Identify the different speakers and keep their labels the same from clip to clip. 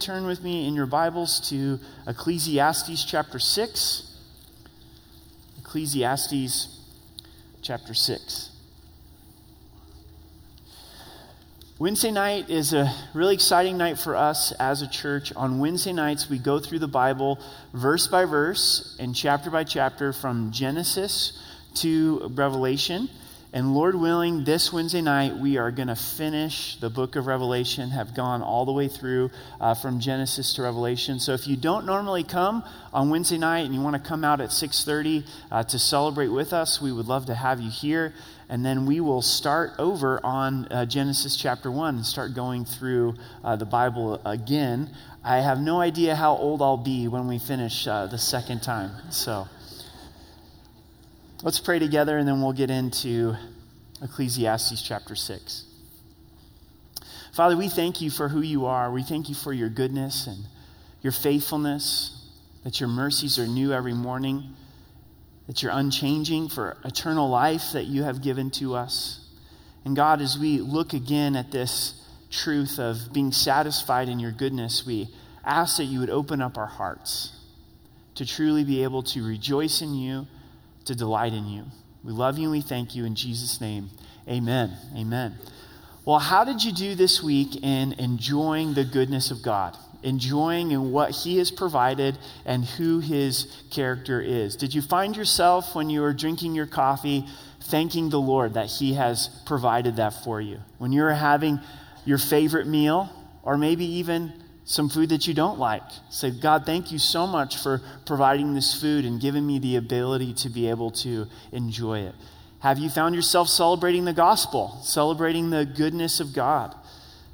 Speaker 1: turn with me in your Bibles to Ecclesiastes chapter 6. Ecclesiastes chapter 6. Wednesday night is a really exciting night for us as a church. On Wednesday nights, we go through the Bible verse by verse and chapter by chapter from Genesis to Revelation. And Lord willing, this Wednesday night, we are going to finish the book of Revelation, have gone all the way through uh, from Genesis to Revelation. So if you don't normally come on Wednesday night and you want to come out at 6.30 uh, to celebrate with us, we would love to have you here. And then we will start over on uh, Genesis chapter 1 and start going through uh, the Bible again. I have no idea how old I'll be when we finish uh, the second time. So... Let's pray together and then we'll get into Ecclesiastes chapter 6. Father, we thank you for who you are. We thank you for your goodness and your faithfulness, that your mercies are new every morning, that you're unchanging for eternal life that you have given to us. And God, as we look again at this truth of being satisfied in your goodness, we ask that you would open up our hearts to truly be able to rejoice in you to delight in you. We love you and we thank you in Jesus' name. Amen. Amen. Well, how did you do this week in enjoying the goodness of God? Enjoying in what He has provided and who His character is. Did you find yourself when you were drinking your coffee thanking the Lord that He has provided that for you? When you were having your favorite meal, or maybe even some food that you don't like. Say, God, thank you so much for providing this food and giving me the ability to be able to enjoy it. Have you found yourself celebrating the gospel, celebrating the goodness of God,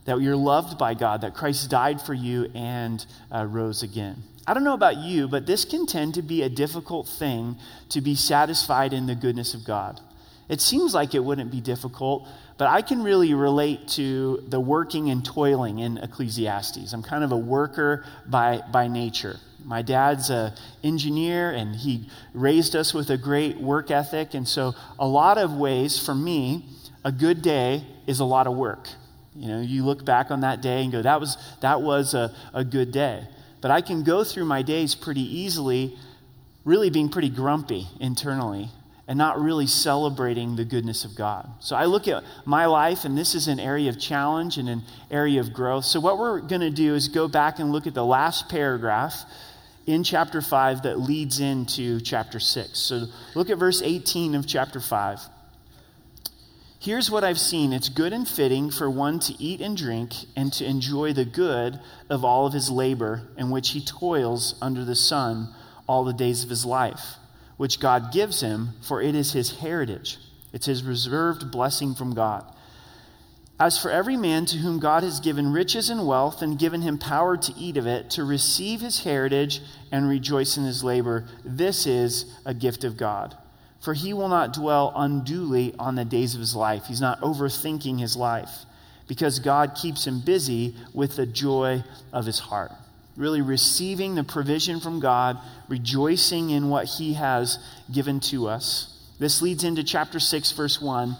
Speaker 1: that you're loved by God, that Christ died for you and uh, rose again? I don't know about you, but this can tend to be a difficult thing to be satisfied in the goodness of God. It seems like it wouldn't be difficult, but I can really relate to the working and toiling in Ecclesiastes. I'm kind of a worker by, by nature. My dad's an engineer, and he raised us with a great work ethic. And so, a lot of ways for me, a good day is a lot of work. You know, you look back on that day and go, that was, that was a, a good day. But I can go through my days pretty easily, really being pretty grumpy internally and not really celebrating the goodness of God. So I look at my life, and this is an area of challenge and an area of growth. So, what we're going to do is go back and look at the last paragraph in chapter 5 that leads into chapter 6. So, look at verse 18 of chapter 5. Here's what I've seen it's good and fitting for one to eat and drink and to enjoy the good of all of his labor in which he toils under the sun all the days of his life which God gives him, for it is his heritage. It's his reserved blessing from God. As for every man to whom God has given riches and wealth and given him power to eat of it, to receive his heritage and rejoice in his labor, this is a gift of God. For he will not dwell unduly on the days of his life. He's not overthinking his life because God keeps him busy with the joy of his heart really receiving the provision from God, rejoicing in what He has given to us. This leads into chapter 6, verse 1.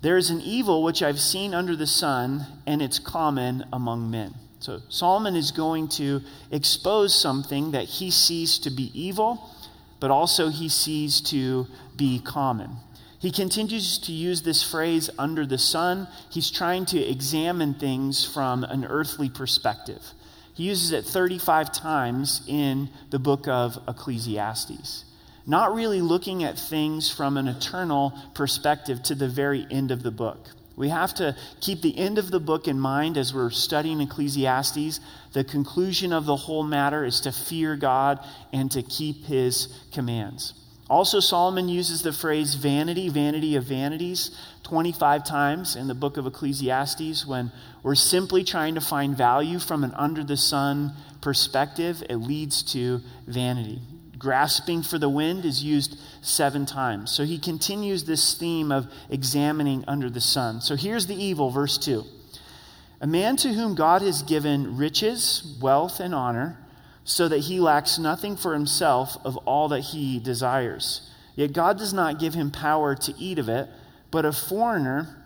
Speaker 1: There is an evil which I've seen under the sun, and it's common among men. So Solomon is going to expose something that he sees to be evil, but also he sees to be common. He continues to use this phrase, under the sun. He's trying to examine things from an earthly perspective. He uses it 35 times in the book of Ecclesiastes. Not really looking at things from an eternal perspective to the very end of the book. We have to keep the end of the book in mind as we're studying Ecclesiastes. The conclusion of the whole matter is to fear God and to keep his commands. Also, Solomon uses the phrase vanity, vanity of vanities, 25 times in the book of Ecclesiastes when we're simply trying to find value from an under the sun perspective. It leads to vanity. Grasping for the wind is used seven times. So he continues this theme of examining under the sun. So here's the evil, verse 2. A man to whom God has given riches, wealth, and honor so that he lacks nothing for himself of all that he desires. Yet God does not give him power to eat of it, but a foreigner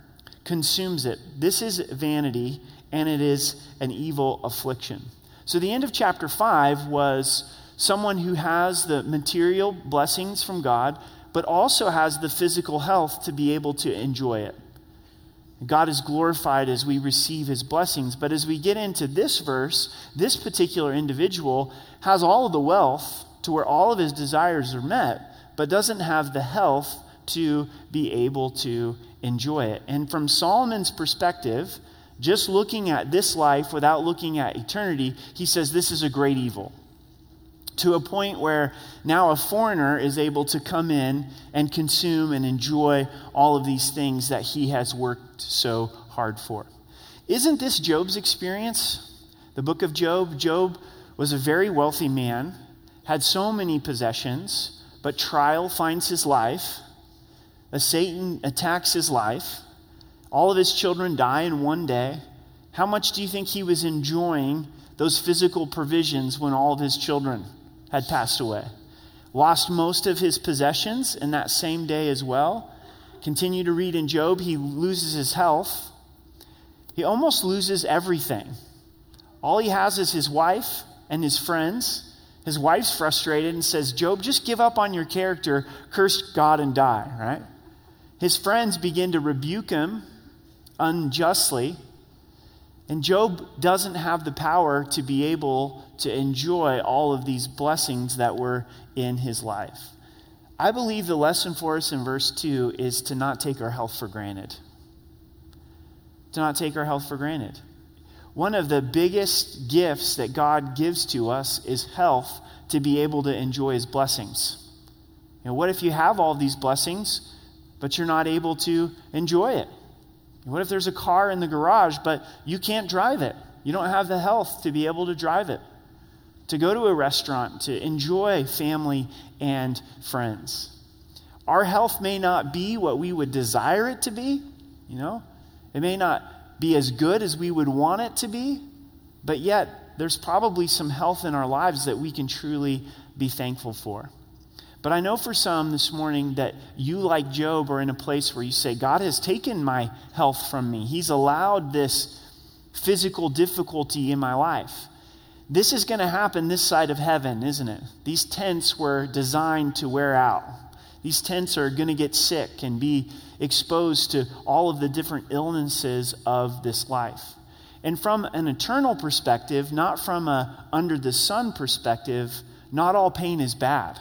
Speaker 1: consumes it. This is vanity, and it is an evil affliction. So the end of chapter 5 was someone who has the material blessings from God, but also has the physical health to be able to enjoy it. God is glorified as we receive his blessings. But as we get into this verse, this particular individual has all of the wealth to where all of his desires are met, but doesn't have the health to be able to enjoy it. And from Solomon's perspective, just looking at this life without looking at eternity, he says this is a great evil. To a point where now a foreigner is able to come in and consume and enjoy all of these things that he has worked so hard for. Isn't this Job's experience? The book of Job, Job was a very wealthy man, had so many possessions, but trial finds his life. A Satan attacks his life all of his children die in one day. How much do you think he was enjoying those physical provisions when all of his children had passed away? Lost most of his possessions in that same day as well. Continue to read in Job, he loses his health. He almost loses everything. All he has is his wife and his friends. His wife's frustrated and says, Job, just give up on your character, curse God and die, right? His friends begin to rebuke him unjustly. And Job doesn't have the power to be able to enjoy all of these blessings that were in his life. I believe the lesson for us in verse 2 is to not take our health for granted. To not take our health for granted. One of the biggest gifts that God gives to us is health to be able to enjoy his blessings. Know, what if you have all these blessings, but you're not able to enjoy it? What if there's a car in the garage, but you can't drive it? You don't have the health to be able to drive it, to go to a restaurant, to enjoy family and friends. Our health may not be what we would desire it to be, you know? It may not be as good as we would want it to be, but yet there's probably some health in our lives that we can truly be thankful for. But I know for some this morning that you, like Job, are in a place where you say, God has taken my health from me. He's allowed this physical difficulty in my life. This is going to happen this side of heaven, isn't it? These tents were designed to wear out. These tents are going to get sick and be exposed to all of the different illnesses of this life. And from an eternal perspective, not from a under the sun perspective, not all pain is bad.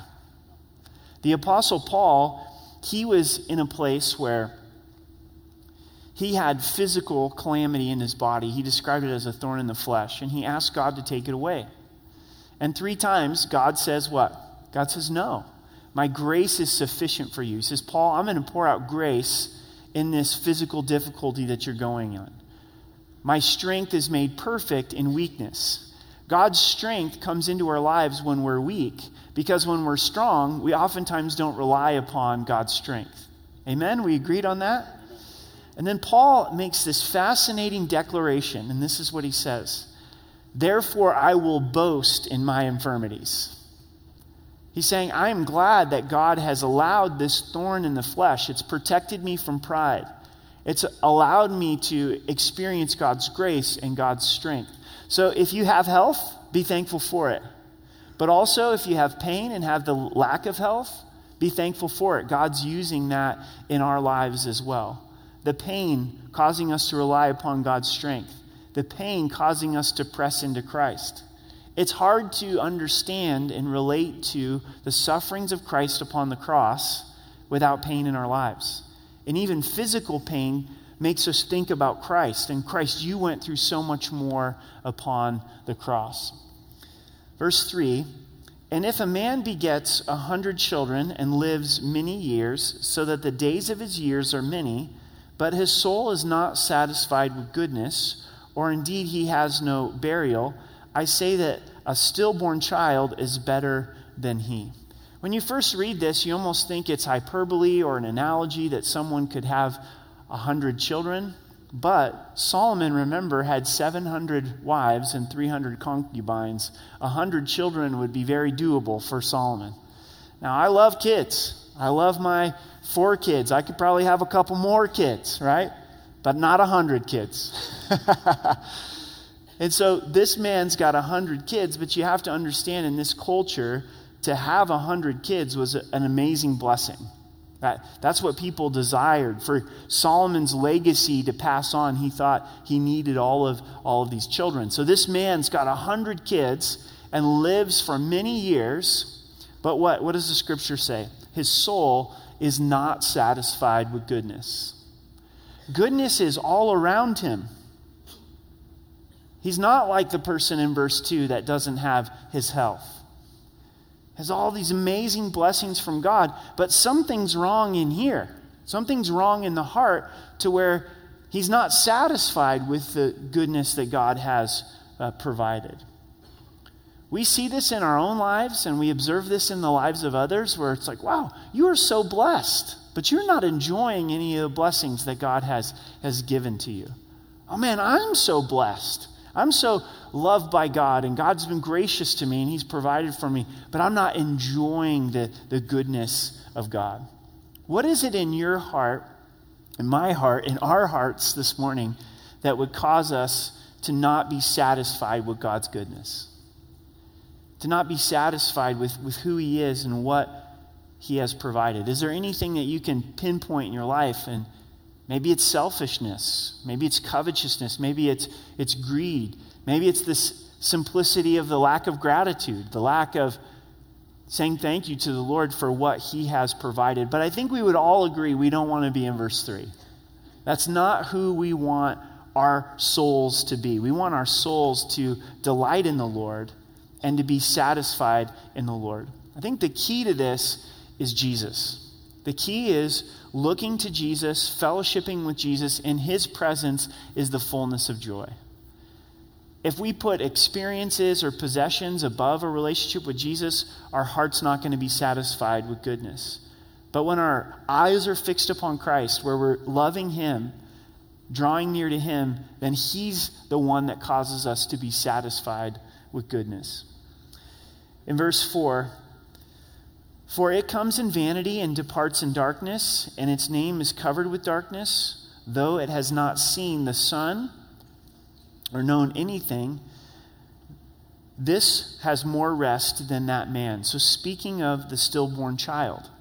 Speaker 1: The Apostle Paul, he was in a place where he had physical calamity in his body. He described it as a thorn in the flesh, and he asked God to take it away. And three times, God says, What? God says, No. My grace is sufficient for you. He says, Paul, I'm going to pour out grace in this physical difficulty that you're going on. My strength is made perfect in weakness. God's strength comes into our lives when we're weak, because when we're strong, we oftentimes don't rely upon God's strength. Amen? We agreed on that? And then Paul makes this fascinating declaration, and this is what he says Therefore, I will boast in my infirmities. He's saying, I am glad that God has allowed this thorn in the flesh. It's protected me from pride. It's allowed me to experience God's grace and God's strength. So if you have health, be thankful for it. But also, if you have pain and have the lack of health, be thankful for it. God's using that in our lives as well. The pain causing us to rely upon God's strength, the pain causing us to press into Christ. It's hard to understand and relate to the sufferings of Christ upon the cross without pain in our lives. And even physical pain makes us think about Christ. And Christ, you went through so much more upon the cross. Verse 3 And if a man begets a hundred children and lives many years, so that the days of his years are many, but his soul is not satisfied with goodness, or indeed he has no burial, I say that a stillborn child is better than he. When you first read this, you almost think it's hyperbole or an analogy that someone could have a hundred children. But Solomon, remember, had 700 wives and 300 concubines. A hundred children would be very doable for Solomon. Now, I love kids. I love my four kids. I could probably have a couple more kids, right? But not a hundred kids. And so this man's got a hundred kids, but you have to understand in this culture, to have a hundred kids was an amazing blessing. That, that's what people desired. For Solomon's legacy to pass on, he thought he needed all of, all of these children. So this man's got a hundred kids and lives for many years. But what, what does the scripture say? His soul is not satisfied with goodness. Goodness is all around him. He's not like the person in verse 2 that doesn't have his health. Has all these amazing blessings from God, but something's wrong in here. Something's wrong in the heart to where he's not satisfied with the goodness that God has uh, provided. We see this in our own lives and we observe this in the lives of others where it's like, wow, you are so blessed, but you're not enjoying any of the blessings that God has, has given to you. Oh man, I'm so blessed. I'm so loved by God, and God's been gracious to me, and He's provided for me, but I'm not enjoying the, the goodness of God. What is it in your heart, in my heart, in our hearts this morning, that would cause us to not be satisfied with God's goodness? To not be satisfied with, with who He is and what He has provided? Is there anything that you can pinpoint in your life and Maybe it's selfishness. Maybe it's covetousness. Maybe it's, it's greed. Maybe it's this simplicity of the lack of gratitude, the lack of saying thank you to the Lord for what He has provided. But I think we would all agree we don't want to be in verse 3. That's not who we want our souls to be. We want our souls to delight in the Lord and to be satisfied in the Lord. I think the key to this is Jesus. The key is looking to Jesus, fellowshipping with Jesus. In his presence is the fullness of joy. If we put experiences or possessions above a relationship with Jesus, our heart's not going to be satisfied with goodness. But when our eyes are fixed upon Christ, where we're loving him, drawing near to him, then he's the one that causes us to be satisfied with goodness. In verse 4, for it comes in vanity and departs in darkness, and its name is covered with darkness, though it has not seen the sun or known anything. This has more rest than that man. So, speaking of the stillborn child,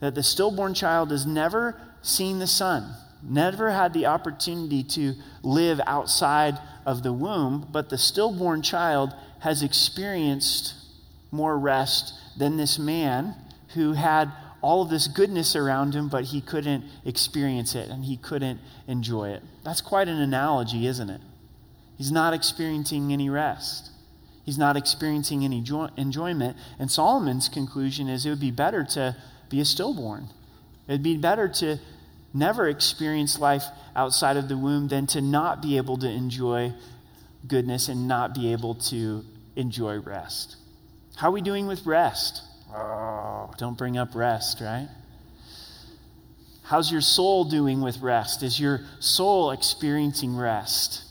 Speaker 1: that the stillborn child has never seen the sun, never had the opportunity to live outside of the womb, but the stillborn child has experienced more rest than this man who had all of this goodness around him, but he couldn't experience it and he couldn't enjoy it. That's quite an analogy, isn't it? He's not experiencing any rest. He's not experiencing any joy- enjoyment. And Solomon's conclusion is it would be better to be a stillborn. It'd be better to never experience life outside of the womb than to not be able to enjoy goodness and not be able to enjoy rest. How are we doing with rest? Oh, don't bring up rest, right? How's your soul doing with rest? Is your soul experiencing rest?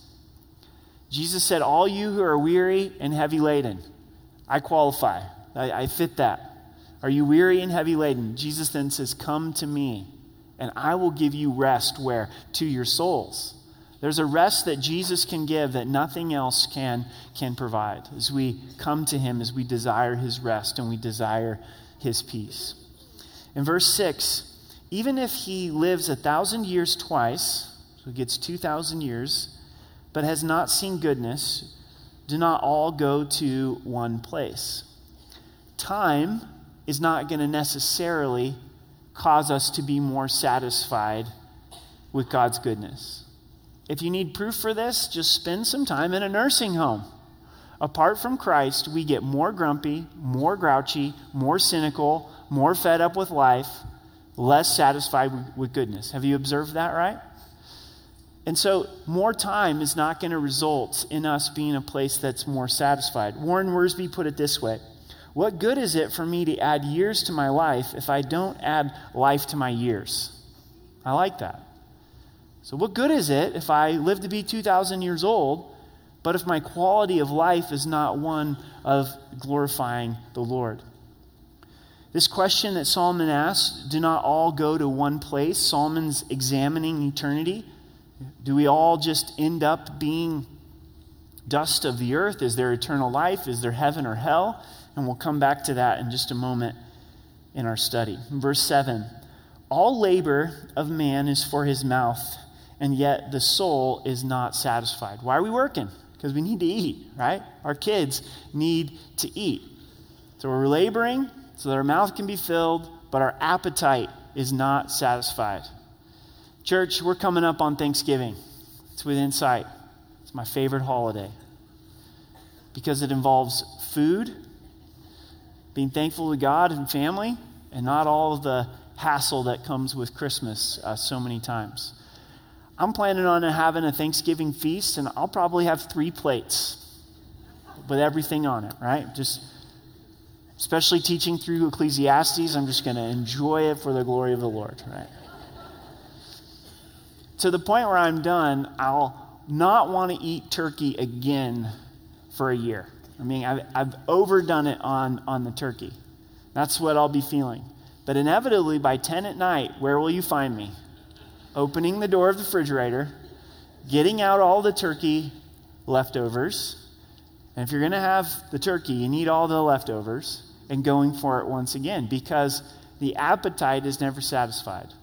Speaker 1: Jesus said, All you who are weary and heavy laden, I qualify. I, I fit that. Are you weary and heavy laden? Jesus then says, Come to me, and I will give you rest where? To your souls. There's a rest that Jesus can give that nothing else can, can provide as we come to him, as we desire his rest and we desire his peace. In verse 6, even if he lives a thousand years twice, so he gets 2,000 years, but has not seen goodness, do not all go to one place. Time is not going to necessarily cause us to be more satisfied with God's goodness. If you need proof for this, just spend some time in a nursing home. Apart from Christ, we get more grumpy, more grouchy, more cynical, more fed up with life, less satisfied with goodness. Have you observed that, right? And so, more time is not going to result in us being a place that's more satisfied. Warren Wiersbe put it this way What good is it for me to add years to my life if I don't add life to my years? I like that. So, what good is it if I live to be 2,000 years old, but if my quality of life is not one of glorifying the Lord? This question that Solomon asks do not all go to one place. Solomon's examining eternity. Do we all just end up being dust of the earth? Is there eternal life? Is there heaven or hell? And we'll come back to that in just a moment in our study. verse 7 All labor of man is for his mouth, and yet the soul is not satisfied. Why are we working? Because we need to eat, right? Our kids need to eat. So we're laboring so that our mouth can be filled, but our appetite is not satisfied. Church, we're coming up on Thanksgiving. It's within sight. It's my favorite holiday because it involves food, being thankful to God and family, and not all of the hassle that comes with Christmas uh, so many times. I'm planning on having a Thanksgiving feast, and I'll probably have three plates with everything on it, right? Just especially teaching through Ecclesiastes, I'm just going to enjoy it for the glory of the Lord, right? to the point where I'm done, I'll not want to eat turkey again for a year. I mean, I've, I've overdone it on, on the turkey. That's what I'll be feeling. But inevitably, by 10 at night, where will you find me? Opening the door of the refrigerator, getting out all the turkey leftovers. And if you're going to have the turkey, you need all the leftovers and going for it once again because the appetite is never satisfied.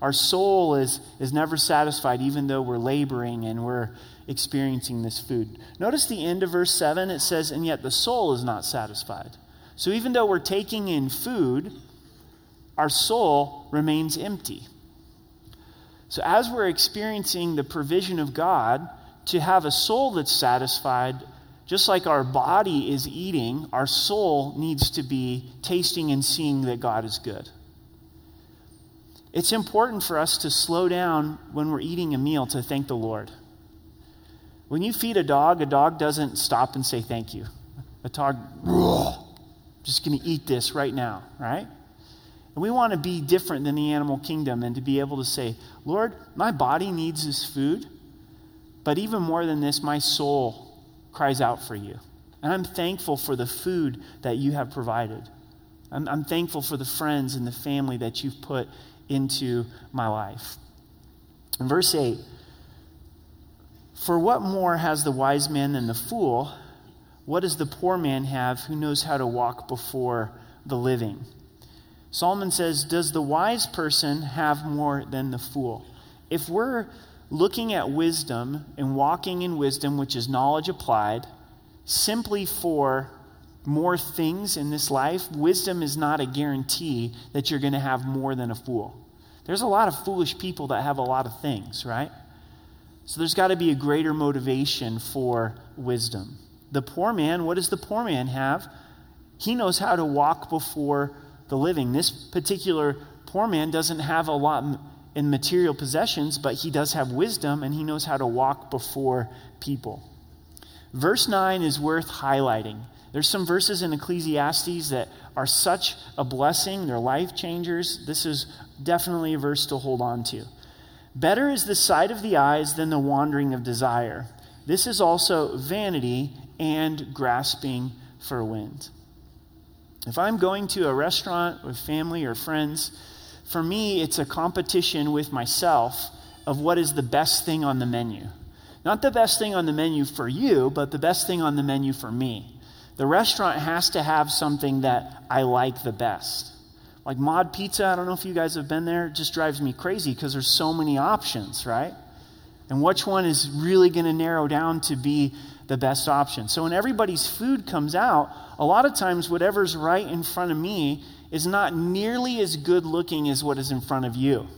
Speaker 1: Our soul is, is never satisfied, even though we're laboring and we're experiencing this food. Notice the end of verse 7 it says, And yet the soul is not satisfied. So even though we're taking in food, our soul remains empty. So as we're experiencing the provision of God, to have a soul that's satisfied, just like our body is eating, our soul needs to be tasting and seeing that God is good. It's important for us to slow down when we're eating a meal to thank the Lord. When you feed a dog, a dog doesn't stop and say thank you. A dog, just going to eat this right now, right? And we want to be different than the animal kingdom and to be able to say, Lord, my body needs this food, but even more than this, my soul cries out for you. And I'm thankful for the food that you have provided. I'm, I'm thankful for the friends and the family that you've put into my life. In verse 8, for what more has the wise man than the fool? What does the poor man have who knows how to walk before the living? Solomon says, Does the wise person have more than the fool? If we're looking at wisdom and walking in wisdom, which is knowledge applied, simply for more things in this life, wisdom is not a guarantee that you're going to have more than a fool. There's a lot of foolish people that have a lot of things, right? So there's got to be a greater motivation for wisdom. The poor man, what does the poor man have? He knows how to walk before the living. This particular poor man doesn't have a lot in material possessions, but he does have wisdom and he knows how to walk before people. Verse 9 is worth highlighting. There's some verses in Ecclesiastes that are such a blessing, they're life changers. This is definitely a verse to hold on to. Better is the sight of the eyes than the wandering of desire. This is also vanity and grasping for wind. If I'm going to a restaurant with family or friends, for me, it's a competition with myself of what is the best thing on the menu. Not the best thing on the menu for you, but the best thing on the menu for me. The restaurant has to have something that I like the best. Like Mod Pizza, I don't know if you guys have been there, it just drives me crazy because there's so many options, right? And which one is really going to narrow down to be the best option? So when everybody's food comes out, a lot of times whatever's right in front of me is not nearly as good looking as what is in front of you.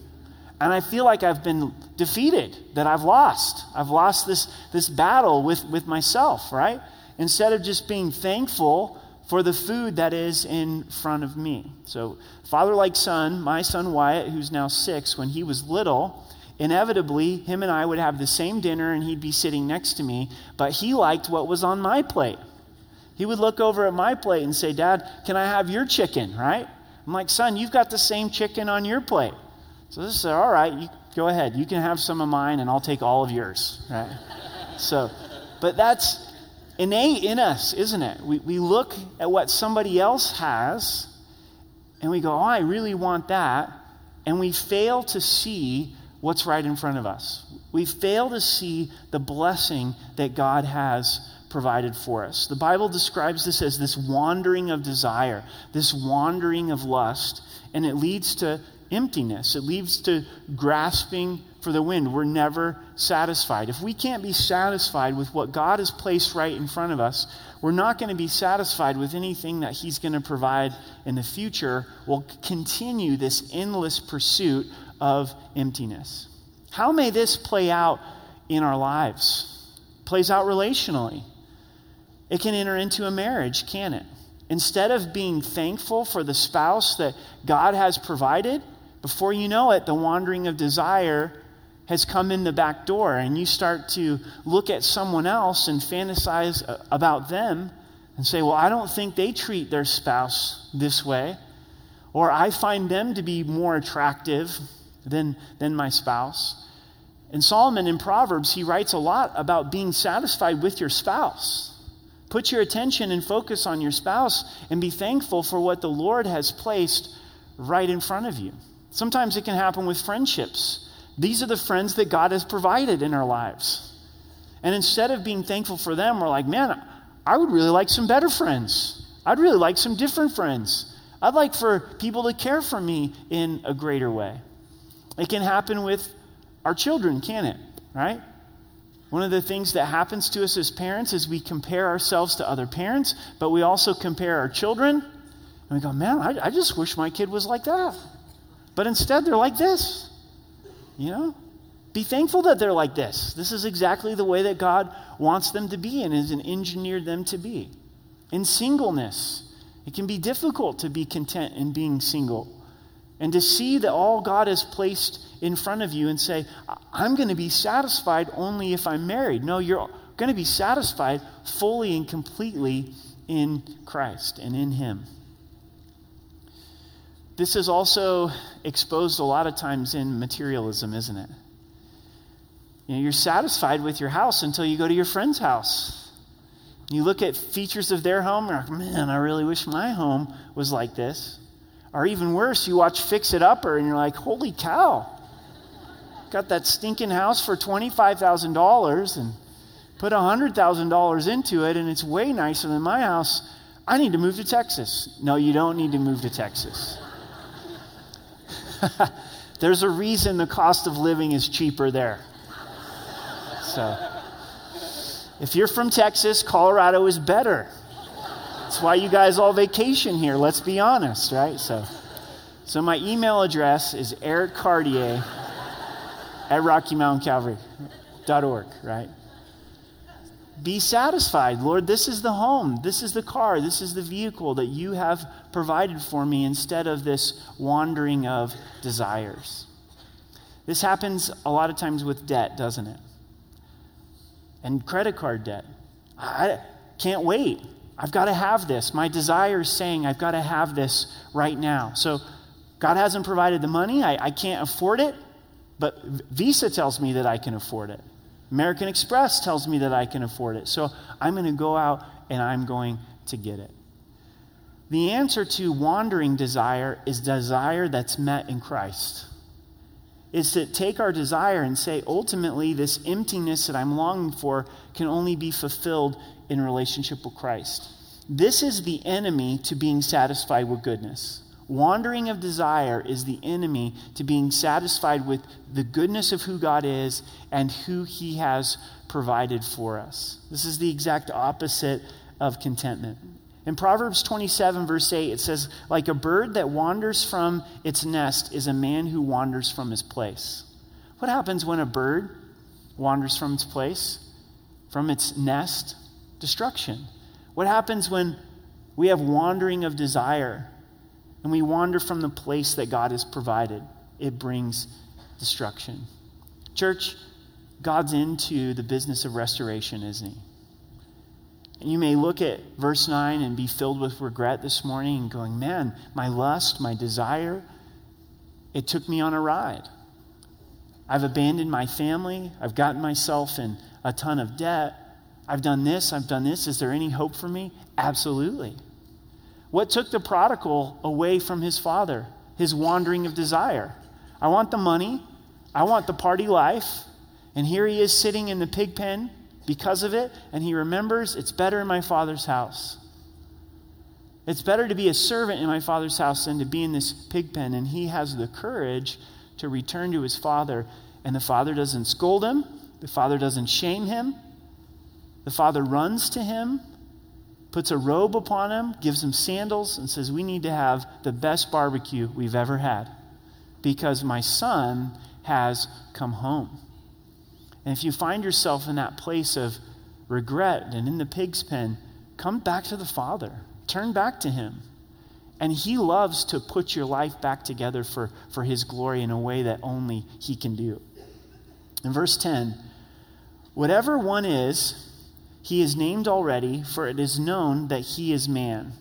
Speaker 1: And I feel like I've been defeated, that I've lost. I've lost this, this battle with, with myself, right? instead of just being thankful for the food that is in front of me. So, father like son, my son Wyatt, who's now six, when he was little, inevitably, him and I would have the same dinner and he'd be sitting next to me, but he liked what was on my plate. He would look over at my plate and say, Dad, can I have your chicken, right? I'm like, son, you've got the same chicken on your plate. So this is all right, you go ahead. You can have some of mine and I'll take all of yours, right? so, but that's innate in us, isn't it? We, we look at what somebody else has and we go, oh, I really want that. And we fail to see what's right in front of us. We fail to see the blessing that God has provided for us. The Bible describes this as this wandering of desire, this wandering of lust, and it leads to emptiness. It leads to grasping for the wind. We're never satisfied. If we can't be satisfied with what God has placed right in front of us, we're not going to be satisfied with anything that He's going to provide in the future. We'll continue this endless pursuit of emptiness. How may this play out in our lives? plays out relationally. It can enter into a marriage, can it? Instead of being thankful for the spouse that God has provided, before you know it, the wandering of desire has come in the back door, and you start to look at someone else and fantasize about them and say, Well, I don't think they treat their spouse this way. Or I find them to be more attractive than, than my spouse. And Solomon in Proverbs, he writes a lot about being satisfied with your spouse. Put your attention and focus on your spouse and be thankful for what the Lord has placed right in front of you. Sometimes it can happen with friendships. These are the friends that God has provided in our lives. And instead of being thankful for them, we're like, man, I would really like some better friends. I'd really like some different friends. I'd like for people to care for me in a greater way. It can happen with our children, can it? Right? One of the things that happens to us as parents is we compare ourselves to other parents, but we also compare our children. And we go, man, I, I just wish my kid was like that. But instead, they're like this. You know? Be thankful that they're like this. This is exactly the way that God wants them to be and has engineered them to be. In singleness, it can be difficult to be content in being single and to see that all God has placed in front of you and say, I'm going to be satisfied only if I'm married. No, you're going to be satisfied fully and completely in Christ and in Him. This is also exposed a lot of times in materialism, isn't it? You know, you're satisfied with your house until you go to your friend's house. You look at features of their home, and like, man, I really wish my home was like this. Or even worse, you watch Fixer Upper, and you're like, holy cow, got that stinking house for $25,000 and put $100,000 into it, and it's way nicer than my house. I need to move to Texas. No, you don't need to move to Texas. There's a reason the cost of living is cheaper there. So, if you're from Texas, Colorado is better. That's why you guys all vacation here, let's be honest, right? So, so my email address is Eric Cartier at RockyMountainCalvary.org, right? Be satisfied. Lord, this is the home. This is the car. This is the vehicle that you have provided for me instead of this wandering of desires. This happens a lot of times with debt, doesn't it? And credit card debt. I can't wait. I've got to have this. My desire is saying I've got to have this right now. So God hasn't provided the money. I, I can't afford it, but Visa tells me that I can afford it. American Express tells me that I can afford it. So I'm going to go out and I'm going to get it. The answer to wandering desire is desire that's met in Christ. Is to take our desire and say, ultimately, this emptiness that I'm longing for can only be fulfilled in relationship with Christ. This is the enemy to being satisfied with goodness. Wandering of desire is the enemy to being satisfied with the goodness of who God is and who He has provided for us. This is the exact opposite of contentment. In Proverbs 27, verse 8, it says, Like a bird that wanders from its nest is a man who wanders from his place. What happens when a bird wanders from its place, from its nest? Destruction. What happens when we have wandering of desire? and we wander from the place that God has provided, it brings destruction. Church, God's into the business of restoration, isn't He? And you may look at verse 9 and be filled with regret this morning and going, man, my lust, my desire, it took me on a ride. I've abandoned my family. I've gotten myself in a ton of debt. I've done this. I've done this. Is there any hope for me? Absolutely. What took the prodigal away from his father? His wandering of desire. I want the money. I want the party life. And here he is sitting in the pig pen because of it, and he remembers it's better in my father's house. It's better to be a servant in my father's house than to be in this pig pen. And he has the courage to return to his father. And the father doesn't scold him, the father doesn't shame him. The father runs to him, puts a robe upon him, gives him sandals, and says, We need to have the best barbecue we've ever had because my son has come home. And if you find yourself in that place of regret and in the pig's pen, come back to the Father. Turn back to Him. And He loves to put your life back together for, for His glory in a way that only He can do. In verse 10, whatever one is, he is named already, for it is known that he is man,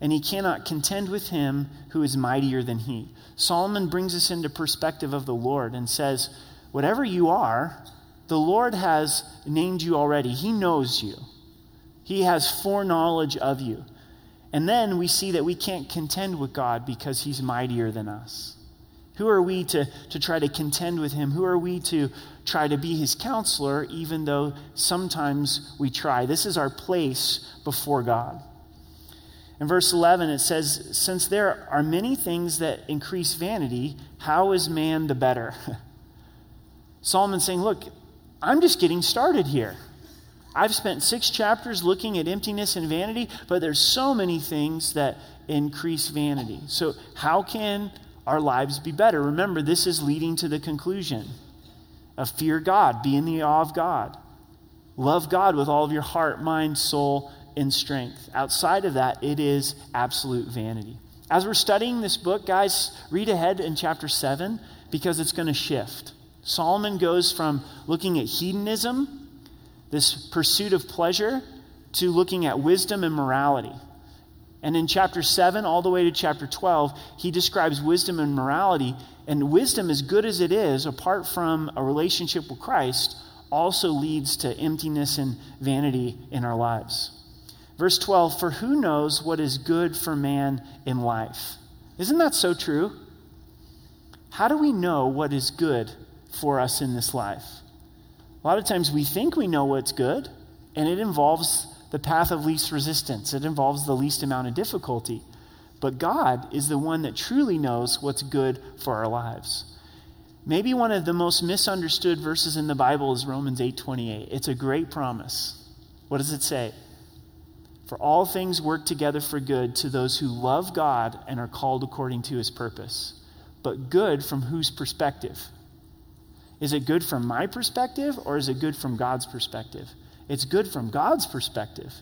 Speaker 1: and he cannot contend with him who is mightier than he. Solomon brings us into perspective of the Lord and says, Whatever you are, the Lord has named you already. He knows you, He has foreknowledge of you. And then we see that we can't contend with God because He's mightier than us. Who are we to, to try to contend with Him? Who are we to try to be His counselor, even though sometimes we try? This is our place before God. In verse 11, it says, Since there are many things that increase vanity, how is man the better? Solomon's saying, Look, I'm just getting started here. I've spent six chapters looking at emptiness and vanity, but there's so many things that increase vanity. So, how can our lives be better? Remember, this is leading to the conclusion of fear God, be in the awe of God, love God with all of your heart, mind, soul, and strength. Outside of that, it is absolute vanity. As we're studying this book, guys, read ahead in chapter 7 because it's going to shift. Solomon goes from looking at hedonism, this pursuit of pleasure, to looking at wisdom and morality. And in chapter 7, all the way to chapter 12, he describes wisdom and morality. And wisdom, as good as it is, apart from a relationship with Christ, also leads to emptiness and vanity in our lives. Verse 12 For who knows what is good for man in life? Isn't that so true? How do we know what is good for us in this life. A lot of times we think we know what's good, and it involves the path of least resistance, it involves the least amount of difficulty. But God is the one that truly knows what's good for our lives. Maybe one of the most misunderstood verses in the Bible is Romans 8:28. It's a great promise. What does it say? For all things work together for good to those who love God and are called according to his purpose. But good from whose perspective? Is it good from my perspective or is it good from God's perspective? It's good from God's perspective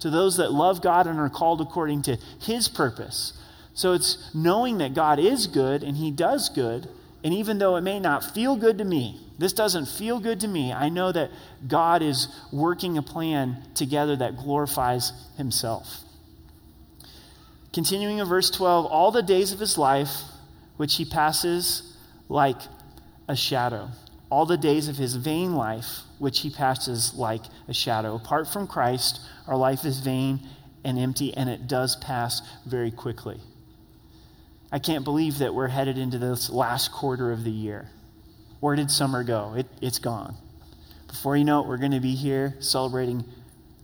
Speaker 1: to those that love God and are called according to his purpose. So it's knowing that God is good and he does good. And even though it may not feel good to me, this doesn't feel good to me, I know that God is working a plan together that glorifies himself. Continuing in verse 12, all the days of his life, which he passes like a shadow all the days of his vain life, which he passes like a shadow. Apart from Christ, our life is vain and empty, and it does pass very quickly. I can't believe that we're headed into this last quarter of the year. Where did summer go? It, it's gone. Before you know it, we're going to be here celebrating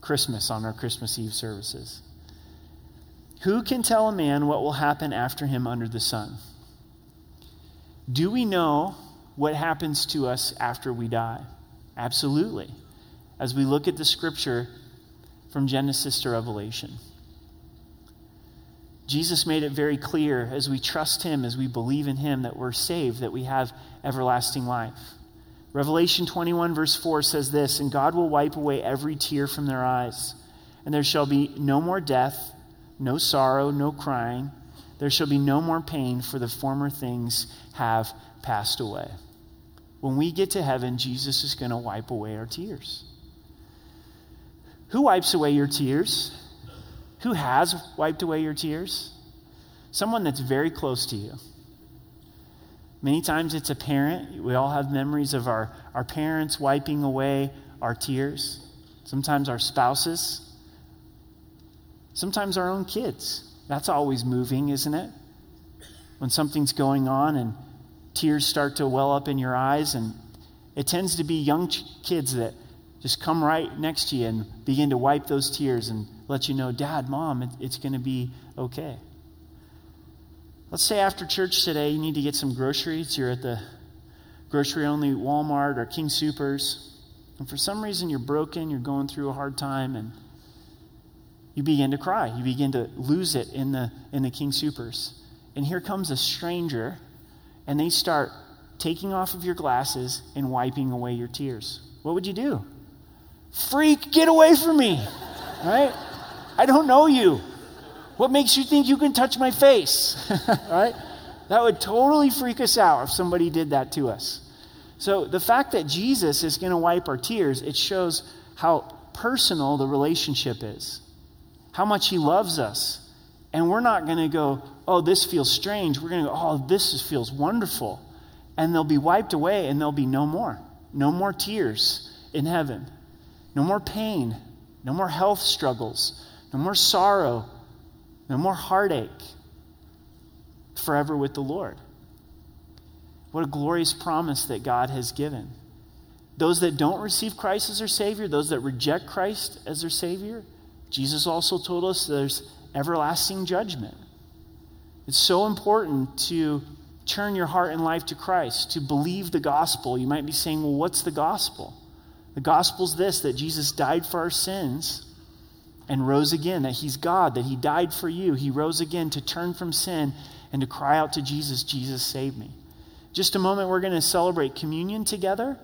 Speaker 1: Christmas on our Christmas Eve services. Who can tell a man what will happen after him under the sun? Do we know what happens to us after we die? Absolutely. As we look at the scripture from Genesis to Revelation. Jesus made it very clear as we trust him, as we believe in him, that we're saved, that we have everlasting life. Revelation 21, verse 4 says this And God will wipe away every tear from their eyes, and there shall be no more death, no sorrow, no crying. There shall be no more pain, for the former things have passed away. When we get to heaven, Jesus is going to wipe away our tears. Who wipes away your tears? Who has wiped away your tears? Someone that's very close to you. Many times it's a parent. We all have memories of our, our parents wiping away our tears. Sometimes our spouses. Sometimes our own kids. That's always moving, isn't it? When something's going on and tears start to well up in your eyes, and it tends to be young ch- kids that just come right next to you and begin to wipe those tears and let you know, Dad, Mom, it, it's going to be okay. Let's say after church today, you need to get some groceries. You're at the grocery only Walmart or King Supers. And for some reason, you're broken, you're going through a hard time, and you begin to cry. You begin to lose it in the, in the King Supers. And here comes a stranger, and they start taking off of your glasses and wiping away your tears. What would you do? Freak, get away from me, right? I don't know you. What makes you think you can touch my face? right? That would totally freak us out if somebody did that to us. So the fact that Jesus is going to wipe our tears, it shows how personal the relationship is, how much he loves us. And we're not going to go, oh, this feels strange. We're going to go, oh, this feels wonderful. And they'll be wiped away and there'll be no more. No more tears in heaven. No more pain. No more health struggles. No more sorrow. No more heartache. Forever with the Lord. What a glorious promise that God has given. Those that don't receive Christ as their Savior, those that reject Christ as their Savior, Jesus also told us there's everlasting judgment. It's so important to turn your heart and life to Christ, to believe the gospel. You might be saying, well, what's the gospel? The gospel's this that Jesus died for our sins and rose again, that he's God, that he died for you. He rose again to turn from sin and to cry out to Jesus, Jesus, save me. Just a moment, we're going to celebrate communion together.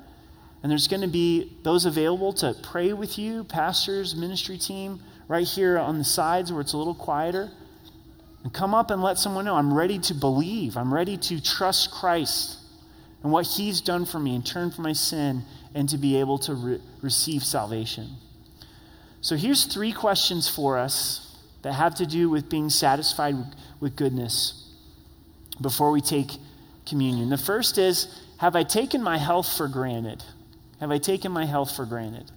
Speaker 1: And there's going to be those available to pray with you, pastors, ministry team, right here on the sides where it's a little quieter. And come up and let someone know I'm ready to believe. I'm ready to trust Christ and what He's done for me and turn from my sin and to be able to re- receive salvation. So here's three questions for us that have to do with being satisfied with goodness before we take communion. The first is Have I taken my health for granted? Have I taken my health for granted?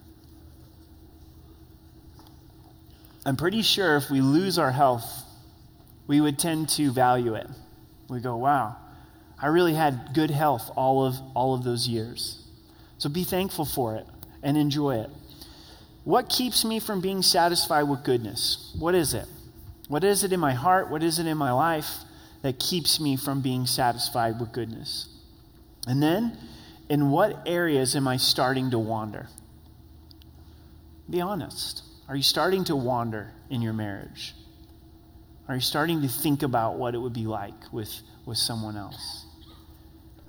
Speaker 1: I'm pretty sure if we lose our health, we would tend to value it. We go, wow, I really had good health all of, all of those years. So be thankful for it and enjoy it. What keeps me from being satisfied with goodness? What is it? What is it in my heart? What is it in my life that keeps me from being satisfied with goodness? And then, in what areas am I starting to wander? Be honest. Are you starting to wander in your marriage? Are you starting to think about what it would be like with, with someone else?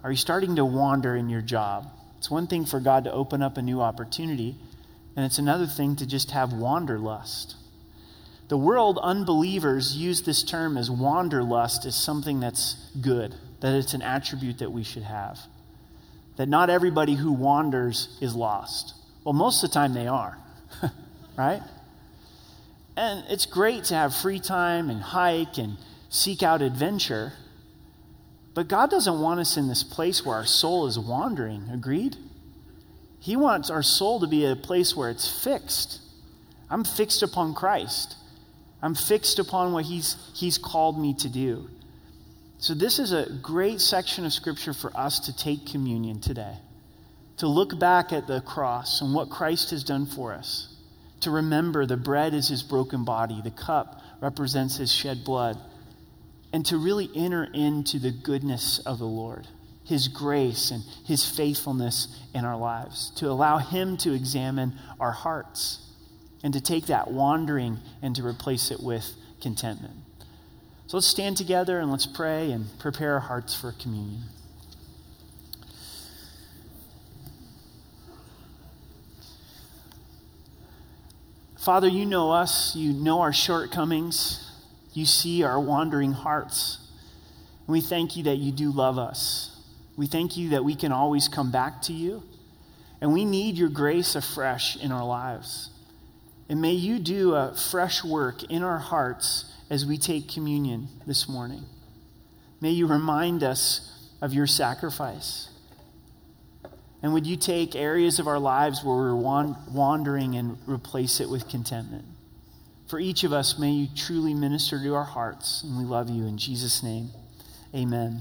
Speaker 1: Are you starting to wander in your job? It's one thing for God to open up a new opportunity, and it's another thing to just have wanderlust. The world, unbelievers, use this term as wanderlust as something that's good, that it's an attribute that we should have. That not everybody who wanders is lost. Well, most of the time they are, right? And it's great to have free time and hike and seek out adventure. But God doesn't want us in this place where our soul is wandering. Agreed? He wants our soul to be a place where it's fixed. I'm fixed upon Christ. I'm fixed upon what he's, he's called me to do. So, this is a great section of Scripture for us to take communion today, to look back at the cross and what Christ has done for us to remember the bread is his broken body, the cup represents his shed blood, and to really enter into the goodness of the Lord, his grace and his faithfulness in our lives, to allow him to examine our hearts and to take that wandering and to replace it with contentment. So let's stand together and let's pray and prepare our hearts for communion. Father, you know us. You know our shortcomings. You see our wandering hearts. We thank you that you do love us. We thank you that we can always come back to you. And we need your grace afresh in our lives. And may you do a fresh work in our hearts as we take communion this morning. May you remind us of your sacrifice. And would you take areas of our lives where we're wandering and replace it with contentment? For each of us, may you truly minister to our hearts. And we love you in Jesus' name. Amen.